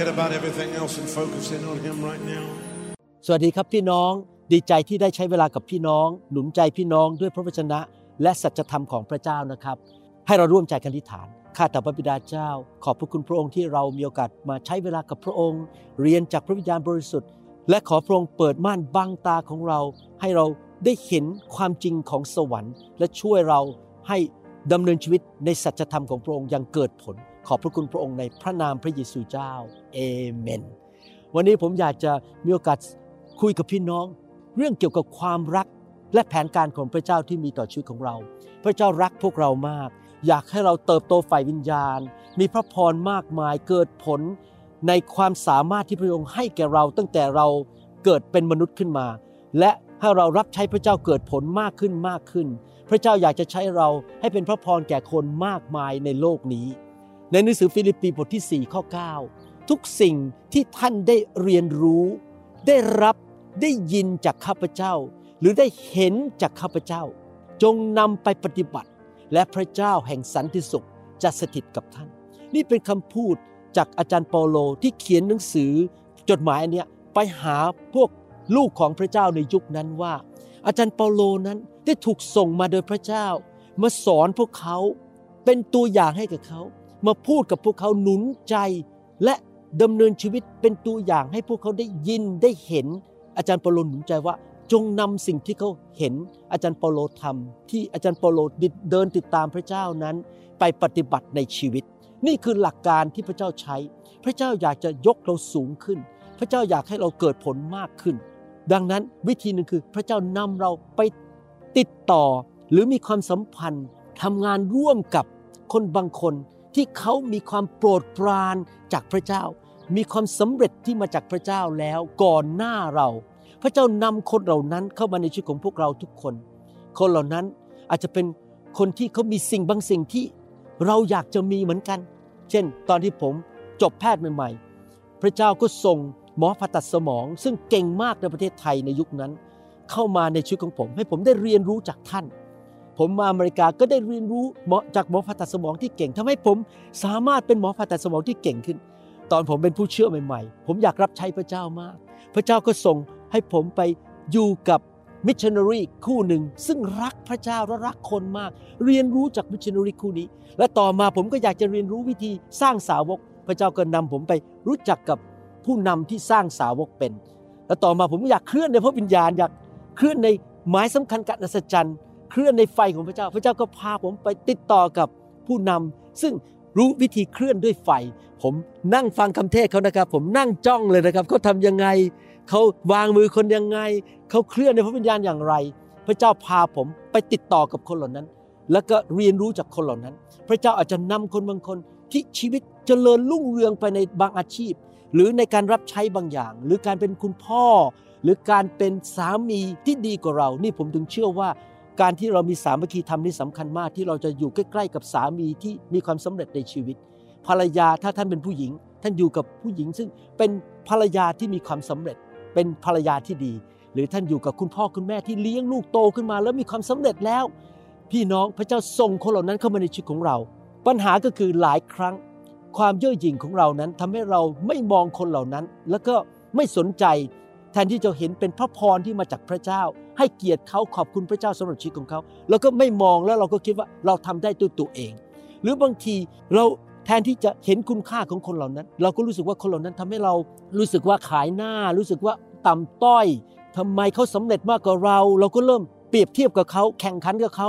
forget about everything else and focus in on Him right now. สวัสดีครับพี่น้องดีใจที่ได้ใช้เวลากับพี่น้อง หนุนใจพี่น้องด้วยพระวจนะ และสัจธรรมของพระเจ้านะครับ ให้เราร่วมใจกันอธิษฐานข้าแต่พระบิดาเจ้า ขอบพระคุณพระองค์ที่เรามีโอกาสมาใช้เวลากับพระองค์ เรียนจากพระวิญญาณบริสุทธิ์ และขอพระองค์เปิดม่านบังตาของเรา ให้เราได้เห็นความจริงของสวรรค์ และช่วยเราให้ดำเนินชีวิตในสัจธรรมของพระองค์อย่างเกิดผล ขอบพระคุณพระองค์ในพระนามพระเยซูเจ้าเอเมน วันนี้ผมอยากจะมีโอกาสคุยกับพี่น้อง เรื่องเกี่ยวกับความรักและแผนการของพระเจ้าที่มีต่อชีวิตของเรา พระเจ้ารักพวกเรามาก อยากให้เราเติบโตฝ่ายวิญญาณ มีพระพรมากมายเกิดผลในความสามารถที่พระองค์ให้แก่เราตั้งแต่เราเกิดเป็นมนุษย์ขึ้นมา และให้เรารับใช้พระเจ้าเกิดผลมากขึ้นมากขึ้น พระเจ้าอยากจะใช้เราให้เป็นพระพรแก่คนมากมายในโลกนี้ ในหนังสือฟิลิปปีบทที่ 4 ข้อ 9 ทุกสิ่งที่ท่านได้เรียนรู้ ได้รับได้ยินจากข้าพเจ้า หรือได้เห็นจากข้าพเจ้า จงนำไปปฏิบัติ และพระเจ้าแห่งสันติสุขจะสถิตกับท่าน นี่เป็นคำพูดจากอาจารย์เปโลที่เขียนหนังสือ จดหมายอันเนี้ยไปหาพวกลูกของพระเจ้าในยุคนั้นว่า อาจารย์เปาโลนั้นได้ถูกส่งมาโดยพระเจ้า มาสอนพวกเขาเป็นตัวอย่างให้กับเขา มาพูดกับพวกเขาหนุนใจ และดำเนินชีวิตเป็นตัวอย่างให้พวกเขาได้ยินได้เห็น อาจารย์เปโลหนุนใจว่า จงนำสิ่งที่เขาเห็นอาจารย์เปโลทำที่อาจารย์เปโลเดินติดตามพระเจ้านั้น ไปปฏิบัติในชีวิต นี่คือหลักการที่พระเจ้าใช้ พระเจ้าอยากจะยกเราสูงขึ้น พระเจ้าอยากให้เราเกิดผลมากขึ้น ดังนั้นวิธีหนึ่งคือพระเจ้านำเราไปติดต่อหรือมีความสัมพันธ์ทำงานร่วมกับคนบางคน ที่เขามีความโปรดปรานจากพระเจ้า มีความสำเร็จที่มาจากพระเจ้าแล้วก่อนหน้าเรา พระเจ้านำคนเหล่านั้นเข้ามาในชีวิตของพวกเราทุกคน คนเหล่านั้นอาจจะเป็นคนที่เขามีสิ่งบางสิ่งที่เราอยากจะมีเหมือนกัน เช่น ตอนที่ผมจบแพทย์ใหม่ๆ พระเจ้าก็ส่งหมอผ่าตัดสมอง ซึ่งเก่งมากในประเทศไทยในยุคนั้น เข้ามาในชีวิตของผม ให้ผมได้เรียนรู้จากท่าน ผมมาอเมริกาก็ได้เรียนรู้หมอจากหมอผ่าตัดสมองที่เก่งทำให้ผมสามารถเป็นหมอผ่าตัดสมองที่เก่งขึ้น ตอนผมเป็นผู้เชื่อใหม่ๆ ผมอยากรับใช้พระเจ้ามาก พระเจ้าก็ส่งให้ผมไปอยู่กับมิชชันนารีคู่หนึ่ง ซึ่งรักพระเจ้าและรักคนมาก เรียนรู้จากมิชชันนารีคู่นี้ และต่อมาผมก็อยากจะเรียนรู้วิธีสร้างสาวก พระเจ้าก็นำผมไปรู้จักกับผู้นำที่สร้างสาวกเป็น และต่อมาผมอยากเคลื่อนในพระวิญญาณอยากเคลื่อนในหมายสำคัญการอัศจรรย์ เคลื่อนในไฟของพระเจ้า พระเจ้าก็พาผมไปติดต่อกับผู้นำซึ่งรู้วิธีเคลื่อนด้วยไฟ ผมนั่งฟังคำเทศเขานะครับ ผมนั่งจ้องเลยนะครับเขาทำยังไงเขาวางมือคนยังไงเขาเคลื่อนในพระวิญญาณอย่างไร พระเจ้าพาผมไปติดต่อกับคนเหล่านั้น แล้วก็เรียนรู้จากคนเหล่านั้น พระเจ้าอาจจะนำคนบางคนที่ชีวิตเจริญรุ่งเรืองไปในบางอาชีพ หรือในการรับใช้บางอย่าง หรือการเป็นคุณพ่อ หรือการเป็นสามีที่ดีกว่าเรา นี่ผมถึงเชื่อว่า การที่เรามีสามัคคีธรรมนี่สำคัญมากที่เราจะอยู่ใกล้ๆกับสามีที่มีความสำเร็จในชีวิต ภรรยาถ้าท่านเป็นผู้หญิง ท่านอยู่กับผู้หญิง ซึ่งเป็นภรรยาที่มีความสำเร็จ เป็นภรรยาที่ดี หรือท่านอยู่กับคุณพ่อคุณแม่ที่เลี้ยงลูกโตขึ้นมา แล้วมีความสำเร็จแล้ว พี่น้องพระเจ้าส่งคนเหล่านั้นเข้ามาในชีวิตของเรา ปัญหาก็คือหลายครั้งความเย่อหยิ่งของเรานั้นทำให้เราไม่มองคนเหล่านั้น แล้วก็ไม่สนใจ แทนที่จะเห็นเป็นพระพรที่มาจากพระเจ้า ให้เกียรติเขาขอบคุณพระเจ้าสำหรับชีวิตของเขา แล้วก็ไม่มองแล้วเราก็คิดว่าเราทำได้ด้วยตัวเอง หรือบางทีเราแทนที่จะเห็นคุณค่าของคนเหล่านั้น เราก็รู้สึกว่าคนเหล่านั้นทำให้เรารู้สึกว่าขายหน้า รู้สึกว่าต่ำต้อยทำไมเขาสำเร็จมากกว่าเรา เราก็เริ่มเปรียบเทียบกับเขาแข่งขันกับเขา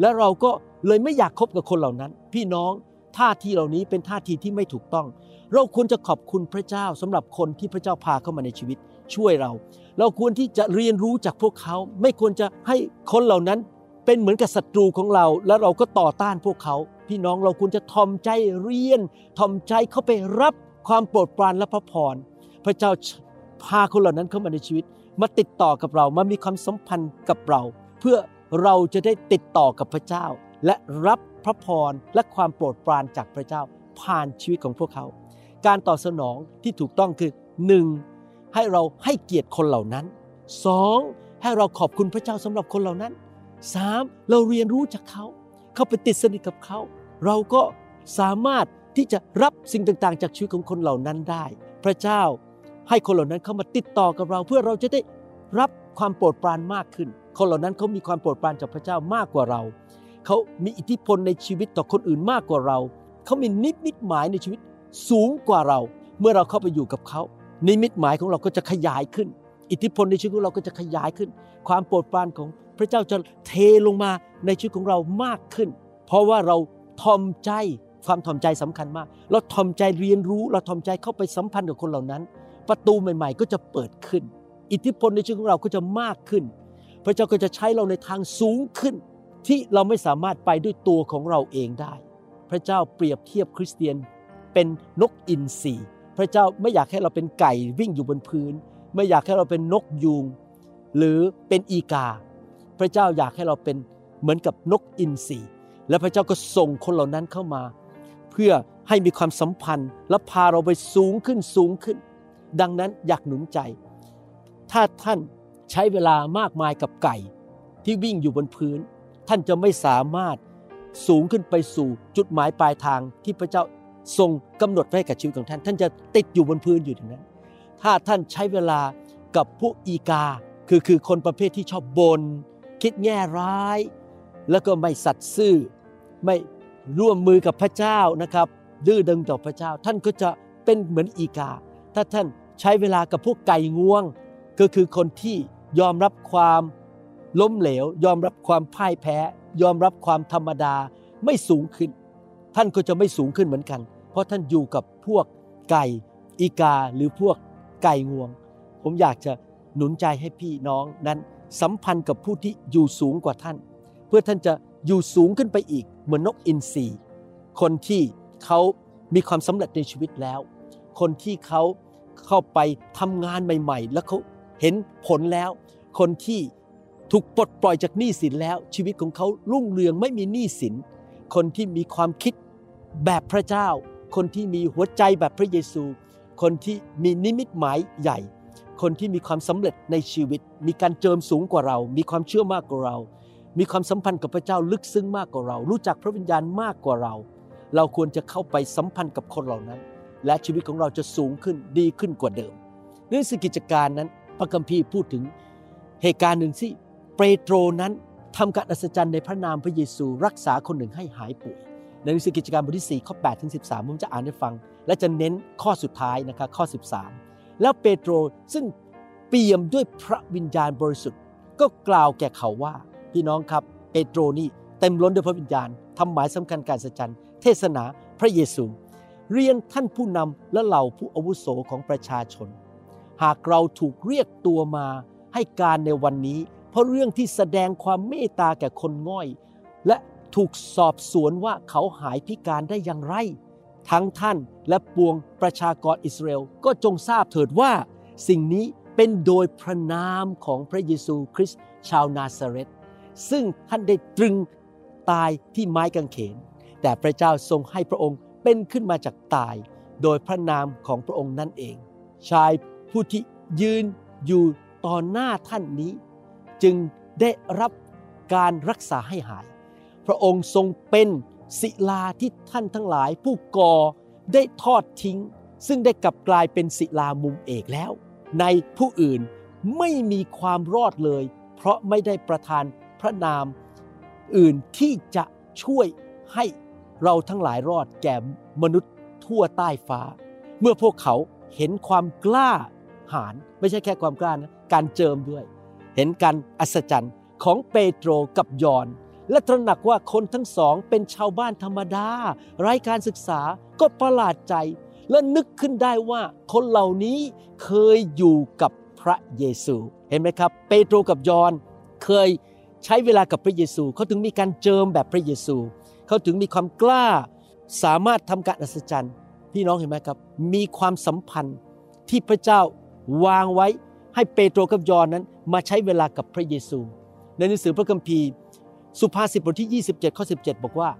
และเราก็เลยไม่อยากคบกับคนเหล่านั้น พี่น้องท่าทีเหล่านี้เป็นท่าทีที่ไม่ถูกต้อง เราควรจะขอบคุณพระเจ้าสำหรับคนที่พระเจ้าพาเข้ามาในชีวิต ช่วยเรา เราควรที่จะเรียนรู้จากพวกเขา ไม่ควรจะให้คนเหล่านั้นเป็นเหมือนกับศัตรูของเรา แล้วเราก็ต่อต้านพวกเขา พี่น้องเราควรจะทอมใจเรียนทอมใจเข้าไปรับความโปรดปรานและพระพร พระเจ้าพาคนเหล่านั้นเข้ามาในชีวิต มาติดต่อกับเรา มามีความสัมพันธ์กับเรา เพื่อเราจะได้ติดต่อกับพระเจ้า และรับพระพรและความโปรดปรานจากพระเจ้า ผ่านชีวิตของพวกเขา การตอบสนองที่ถูกต้องคือหนึ่ง ให้เราให้เกียรติคนเหล่านั้นสองให้เราขอบคุณพระเจ้าสำหรับคนเหล่านั้นสามเราเรียนรู้จากเขา เข้าไปติดสนิทกับเขา เราก็สามารถที่จะรับสิ่งต่างๆ จากชีวิตของคนเหล่านั้นได้ พระเจ้าให้คนเหล่านั้นเข้ามาติดต่อกับเรา เพื่อเราจะได้รับความโปรดปรานมากขึ้น คนเหล่านั้นเขามีความโปรดปรานจากพระเจ้ามากกว่าเรา เขามีอิทธิพลในชีวิตต่อคนอื่นมากกว่าเรา เขามีนิมิตหมายในชีวิตสูงกว่าเรา เมื่อเราเข้าไปอยู่กับเขา นิมิตหมายของเราก็จะขยายขึ้น อิทธิพลในชีวิตของเราก็จะขยายขึ้น ความโปรดปรานของพระเจ้าจะเทลงมาในชีวิตของเรามากขึ้น เพราะว่าเราทอมใจความทอมใจสำคัญมาก เราทอมใจเรียนรู้ เราทอมใจเข้าไปสัมพันธ์กับคนเหล่านั้น ประตูใหม่ ๆ ก็จะเปิดขึ้น อิทธิพลในชีวิตของเราก็จะมากขึ้น พระเจ้าก็จะใช้เราในทางสูงขึ้น ที่เราไม่สามารถไปด้วยตัวของเราเองได้ พระเจ้าเปรียบเทียบคริสเตียนเป็นนกอินทรี พระเจ้าไม่อยากให้เราเป็นไก่วิ่งอยู่บนพื้น ไม่อยากให้เราเป็นนกยูงหรือเป็นอีกา พระเจ้าอยากให้เราเป็นเหมือนกับนกอินทรีและพระเจ้าก็ส่งคนเหล่านั้นเข้ามา เพื่อให้มีความสัมพันธ์ และพาเราไปสูงขึ้นสูงขึ้น ดังนั้นอยากหนุนใจ ถ้าท่านใช้เวลามากมายกับไก่ที่วิ่งอยู่บนพื้น ท่านจะไม่สามารถสูงขึ้นไปสู่จุดหมายปลายทางที่พระเจ้า ทรงกำหนดไว้กับชีวิตของท่าน ท่านจะติดอยู่บนพื้นอยู่อย่างนั้น ถ้าท่านใช้เวลากับพวกอีกา คือคือคนประเภทที่ชอบบนคิดแง่ร้าย แล้วก็ไม่สัตย์ซื่อ ไม่ร่วมมือกับพระเจ้านะครับ ดื้อดึงต่อพระเจ้า ท่านก็จะเป็นเหมือนอีกา ถ้าท่านใช้เวลากับพวกไก่งวง ก็คือคนที่ยอมรับความล้มเหลว ยอมรับความพ่ายแพ้ ยอมรับความธรรมดาไม่สูงขึ้น ท่านก็จะไม่สูงขึ้นเหมือนกัน เพราะท่านอยู่กับพวกไก่อีกาหรือพวกไก่งวง ผมอยากจะหนุนใจให้พี่น้องนั้นสัมพันธ์กับผู้ที่อยู่สูงกว่าท่าน เพื่อท่านจะอยู่สูงขึ้นไปอีก เหมือนนกอินทรีคนที่เขามีความสำเร็จในชีวิตแล้ว คนที่เขาเข้าไปทำงานใหม่ ๆ แล้วเขาเห็นผลแล้ว คนที่ถูกปลดปล่อยจากหนี้สินแล้ว ชีวิตของเขารุ่งเรืองไม่มีหนี้สิน คนที่มีความคิดแบบพระเจ้า คนที่มีหัวใจแบบพระเยซู คนที่มีนิมิตหมายใหญ่ คนที่มีความสำเร็จในชีวิต มีการเจิมสูงกว่าเรา มีความเชื่อมากกว่าเรา มีความสัมพันธ์กับพระเจ้าลึกซึ้งมากกว่าเรา รู้จักพระวิญญาณมากกว่าเรา เราควรจะเข้าไปสัมพันธ์กับคนเหล่านั้น และชีวิตของเราจะสูงขึ้นดีขึ้นกว่าเดิมเรื่องสกิจการนั้นพระคัมภีร์พูดถึงเหตุการณ์หนึ่งที่เปโตรนั้นทำการอัศจรรย์ในพระนามพระเยซูรักษาคนหนึ่งให้หายป่วย ในหนังสือกิจการบทที่ 4 ข้อ8ถึง13 ผมจะอ่านให้ฟัง และจะเน้นข้อสุดท้ายนะครับข้อ 13 แล้วเปโตรซึ่งเปี่ยมด้วยพระวิญญาณบริสุทธิ์ ก็กล่าวแก่เขาว่าพี่น้องครับเปโตรนี่เต็มล้นด้วยพระวิญญาณทำหมายสำคัญการอัศจรรย์เทศนาพระเยซู เรียนท่านผู้นำและเหล่าผู้อาวุโสของประชาชน หากเราถูกเรียกตัวมาให้การในวันนี้ เพราะเรื่องที่แสดงความเมตตาแก่คนง่อย และ ถูกสอบสวนว่าเขาหายพิการได้อย่างไร ทั้งท่านและปวงประชากรอิสราเอลก็จงทราบเถิดว่า สิ่งนี้เป็นโดยพระนามของพระเยซูคริสต์ชาวนาซาเรตซึ่งท่านได้ตรึงตายที่ไม้กางเขน แต่พระเจ้าทรงให้พระองค์เป็นขึ้นมาจากตาย โดยพระนามของพระองค์นั่นเอง ชายผู้ที่ยืนอยู่ต่อหน้าท่านนี้ จึงได้รับการรักษาให้หาย พระองค์ทรงเป็นศิลาที่ท่านทั้งหลาย ผู้ก่อได้ทอดทิ้ง ซึ่งได้กลับกลายเป็นศิลามุมเอกแล้ว ในผู้อื่นไม่มีความรอดเลย เพราะไม่ได้ประทานพระนามอื่นที่จะช่วยให้เราทั้งหลายรอดแก่มนุษย์ทั่วใต้ฟ้า เมื่อพวกเขาเห็นความกล้าหาญไม่ใช่แค่ความกล้านะการเจิมด้วย เห็นการอัศจรรย์ของเปโตรกับยอน และตระหนักว่าคนทั้งสองเป็นชาวบ้านธรรมดา ไร้การศึกษาก็ประหลาดใจ และนึกขึ้นได้ว่าคนเหล่านี้เคยอยู่กับพระเยซู เห็นไหมครับ เปโตรกับยอนเคยใช้เวลากับพระเยซู เขาถึงมีการเจิมแบบพระเยซู เขาถึงมีความกล้า สามารถทำการอัศจรรย์ พี่น้องเห็นไหมครับ มีความสัมพันธ์ที่พระเจ้าวางไว้ให้เปโตรกับยอนนั้น มาใช้เวลากับพระเยซู ในหนังสือพระคัมภีร์ สุภาษิตบทที่ 27 ข้อ 17 บอกว่า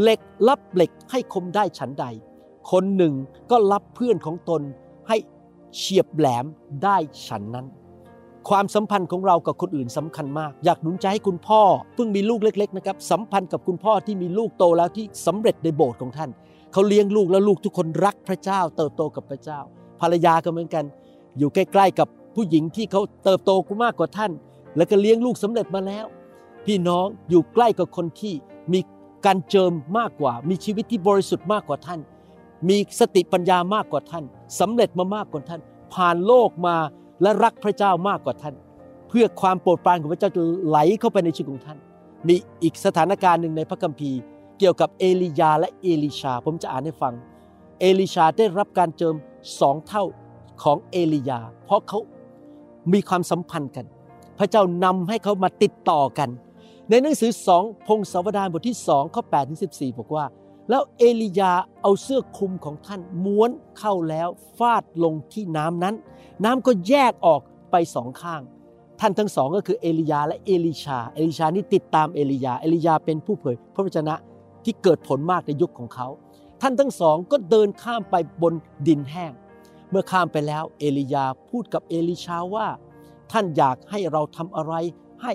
เหล็กรับเหล็กให้คมได้ฉันใด คนหนึ่งก็รับเพื่อนของตนให้เฉียบแหลมได้ฉันนั้น ความสัมพันธ์ของเรากับคนอื่นสำคัญมาก อยากหนุนใจให้คุณพ่อเพิ่งมีลูกเล็ก ๆ นะครับ สัมพันธ์กับคุณพ่อที่มีลูกโตแล้วที่สำเร็จในโบสถ์ของท่าน เขาเลี้ยงลูกแล้วลูกทุกคนรักพระเจ้า เติบโตกับพระเจ้า ภรรยาก็เหมือนกัน อยู่ใกล้ ๆ กับผู้หญิงที่เขาเติบโตมากกว่าท่าน แล้วก็เลี้ยงลูกสำเร็จมาแล้ว พี่น้องอยู่ใกล้กับคนที่มีการเจิมมากกว่า มีชีวิตที่บริสุทธิ์มากกว่าท่าน มีสติปัญญามากกว่าท่านสำเร็จมามากกว่าท่าน ผ่านโลกมาและรักพระเจ้ามากกว่าท่าน เพื่อความโปรดปรานของพระเจ้าจะไหลเข้าไปในชีวิตของท่าน มีอีกสถานการณ์หนึ่งในพระคัมภีร์ เกี่ยวกับเอลียาและเอลิชา ผมจะอ่านให้ฟัง เอลิชาได้รับการเจิมสองเท่าของเอลียา เพราะเขามีความสัมพันธ์กัน พระเจ้านำให้เขามาติดต่อกัน ในหนังสือสองพงศาวดารบทที่สองข้อ8ถึง14บอกว่า แล้วเอลียาเอาเสื้อคลุมของท่านม้วนเข้าแล้วฟาดลงที่น้ำนั้น น้ำก็แยกออกไปสองข้าง ท่านทั้งสองก็คือเอลียาและเอลิชา เอลิชานี่ติดตามเอลียา เอลียาเป็นผู้เผยพระวจนะที่เกิดผลมากในยุคของเขา ท่านทั้งสองก็เดินข้ามไปบนดินแห้ง เมื่อข้ามไปแล้วเอลียาพูดกับเอลิชาว่า ท่านอยากให้เราทำอะไรให้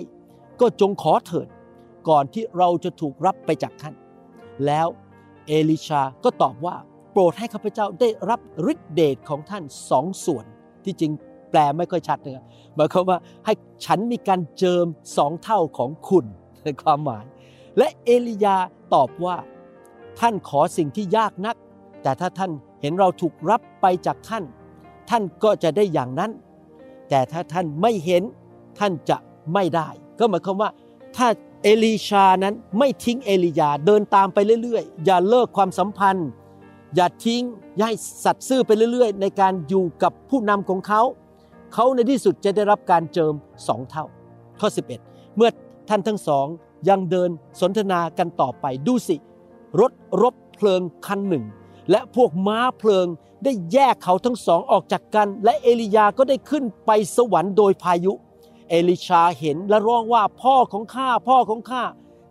ก็จงขอเถิด ก่อนที่เราจะถูกรับไปจากท่าน แล้วเอลิชาก็ตอบว่า โปรดให้ข้าพเจ้าได้รับฤทธิเดชของท่านสองส่วน ที่จริงแปลไม่ค่อยชัดนะครับหมายความว่าให้ฉันมีการเจิมสองเท่าของคุณในความหมาย และเอลียาตอบว่า ท่านขอสิ่งที่ยากนัก แต่ถ้าท่านเห็นเราถูกรับไปจากท่าน ท่านก็จะได้อย่างนั้น แต่ถ้าท่านไม่เห็นท่านจะไม่ได้ ก็หมายความว่าถ้าเอลีชานั้นไม่ทิ้งเอลียาเดินตามไปเรื่อยๆ อย่าเลิกความสัมพันธ์ อย่าทิ้งอย่าให้สัตว์ซื่อไปเรื่อยๆ ในการอยู่กับผู้นำของเขา เขาในที่สุดจะได้รับการเจิมสองเท่า ข้อ 11 เมื่อท่านทั้งสองยังเดินสนทนากันต่อไปดูสิ รถรบเพลิงคันหนึ่ง และพวกม้าเพลิงได้แยกเขาทั้งสองออกจากกัน และเอลียาก็ได้ขึ้นไปสวรรค์โดยพายุ เอลิชาเห็นและร้องว่าพ่อของข้าพ่อของข้า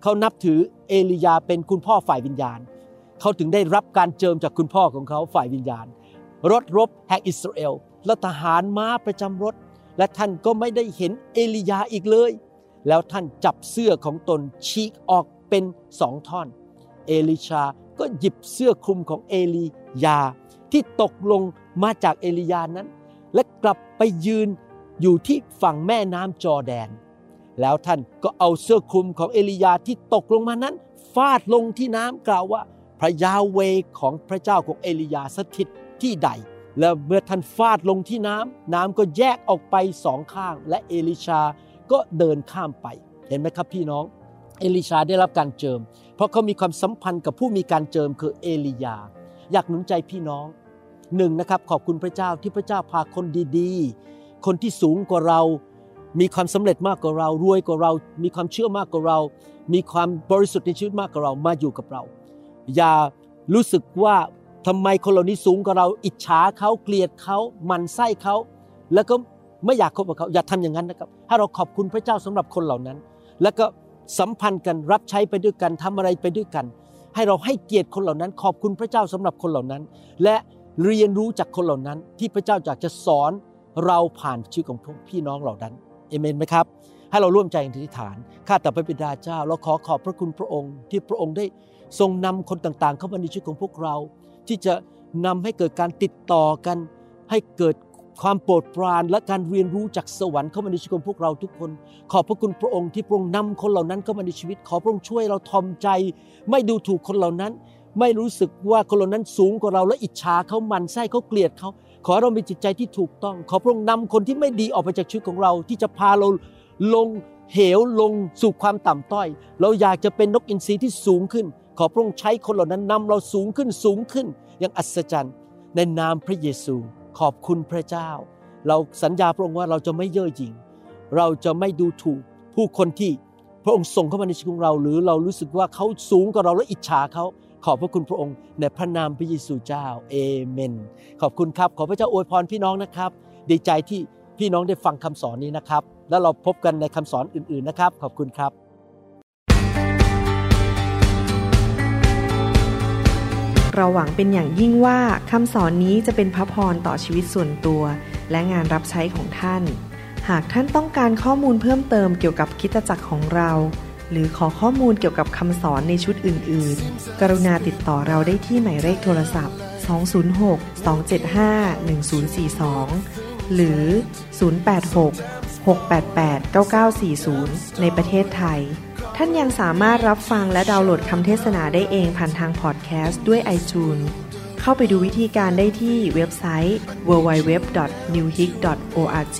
เขานับถือเอลียาเป็นคุณพ่อฝ่ายวิญญาณ เขาถึงได้รับการเจิมจากคุณพ่อของเขาฝ่ายวิญญาณ รถรบแห่งอิสราเอลและทหารม้าประจำรถ และท่านก็ไม่ได้เห็นเอลียาอีกเลย แล้วท่านจับเสื้อของตนฉีกออกเป็นสองท่อน เอลิชาก็หยิบเสื้อคลุมของเอลียา ที่ตกลงมาจากเอลียานั้น และกลับไปยืน อยู่ที่ฝั่งแม่น้ำจอแดน แล้วท่านก็เอาเสื้อคลุมของเอลียาที่ตกลงมานั้น ฟาดลงที่น้ำกล่าวว่า พระยาเวของพระเจ้าของเอลียาสถิตที่ใด แล้วเมื่อท่านฟาดลงที่น้ำน้ำก็แยกออกไปสองข้าง และเอลิชาก็เดินข้ามไป เห็นไหมครับพี่น้อง เอลิชาได้รับการเจิม เพราะเขามีความสัมพันธ์กับผู้มีการเจิมคือเอลียา อยากหนุนใจพี่น้องหนึ่งนะครับขอบคุณพระเจ้าที่พระเจ้าพาคนดีๆ คนที่สูงกว่าเรา มีความสำเร็จมากกว่าเรา รวยกว่าเรา มีความเชื่อมากกว่าเรา มีความบริสุทธิ์ในชีวิตมากกว่าเรา มาอยู่กับเรา อย่ารู้สึกว่าทำไมคนเหล่านี้สูงกว่าเรา อิจฉาเขา เกลียดเขามันไส้เขา แล้วก็ไม่อยากคบกับเขา อย่าทำอย่างนั้นนะครับ ให้เราขอบคุณพระเจ้าสำหรับคนเหล่านั้น แล้วก็สัมพันธ์กัน รับใช้ไปด้วยกันทำอะไรไปด้วยกัน ให้เราให้เกียรติคนเหล่านั้น ขอบคุณพระเจ้าสำหรับคนเหล่านั้น และเรียนรู้จากคนเหล่านั้น ที่พระเจ้าอยากจะสอน เราผ่านชีวิตของพี่น้องเหล่านั้นเอเมนไหมครับ ให้เราร่วมใจอธิษฐาน ข้าแต่พระบิดาเจ้า เราขอขอบพระคุณพระองค์ ที่พระองค์ได้ทรงนำคนต่างๆ เข้ามาในชีวิตของพวกเรา ที่จะนำให้เกิดการติดต่อกัน ให้เกิดความโปรดปรานและการเรียนรู้จากสวรรค์เข้ามาในชีวิตของพวกเราทุกคน ขอบพระคุณพระองค์ที่พระองค์นำคนเหล่านั้นเข้ามาในชีวิต ขอพระองค์ช่วยเราทอมใจ ไม่ดูถูกคนเหล่านั้น ไม่รู้สึกว่าคนเหล่านั้นสูงกว่าเราและอิจฉาเขามันไส้เขาเกลียดเขา อเรามีจิตใจที่ถูกต้อง ขอพระองค์นำคนที่ไม่ดีออกไปจากชีวิตของเรา ที่จะพาเราลงเหวลงสู่ความต่ำต้อย เราอยากจะเป็นนกอินทรีที่สูงขึ้น ขอพระองค์ใช้คนเหล่านั้นนำเราสูงขึ้นสูงขึ้น อย่างอัศจรรย์ ในนามพระเยซูขอบคุณพระเจ้า เราสัญญาพระองค์ว่าเราจะไม่เย่อหยิ่ง เราจะไม่ดูถูกผู้คนที่พระองค์ส่งเข้ามาในชีวิตของเรา หรือเรารู้สึกว่าเขาสูงกว่าเราและอิจฉาเขา ขอบพระคุณพระองค์ในพระนามพระเยซูเจ้าเอเมน ขอบคุณครับขอพระเจ้าอวยพรพี่น้องนะครับ ดีใจที่พี่น้องได้ฟังคำสอนนี้นะครับ แล้วเราพบกันในคำสอนอื่นๆนะครับ ขอบคุณครับเราหวังเป็นอย่างยิ่งว่าคำสอนนี้จะเป็นพระพรต่อชีวิตส่วนตัว และงานรับใช้ของท่าน หากท่านต้องการข้อมูลเพิ่มเติมเกี่ยวกับคิดจักรของเรา หรือขอข้อมูลเกี่ยวกับคำสอนในชุดอื่น ๆ กรุณาติดต่อเราได้ที่หมายเลขโทรศัพท์ 206-275-1042 หรือ 086-688-9940 ในประเทศไทย ท่านยังสามารถรับฟังและดาวน์โหลดคำเทศนาได้เองผ่านทางพอดแคสต์ด้วย iTunes เข้าไปดูวิธีการได้ที่เว็บไซต์ www.newhope.org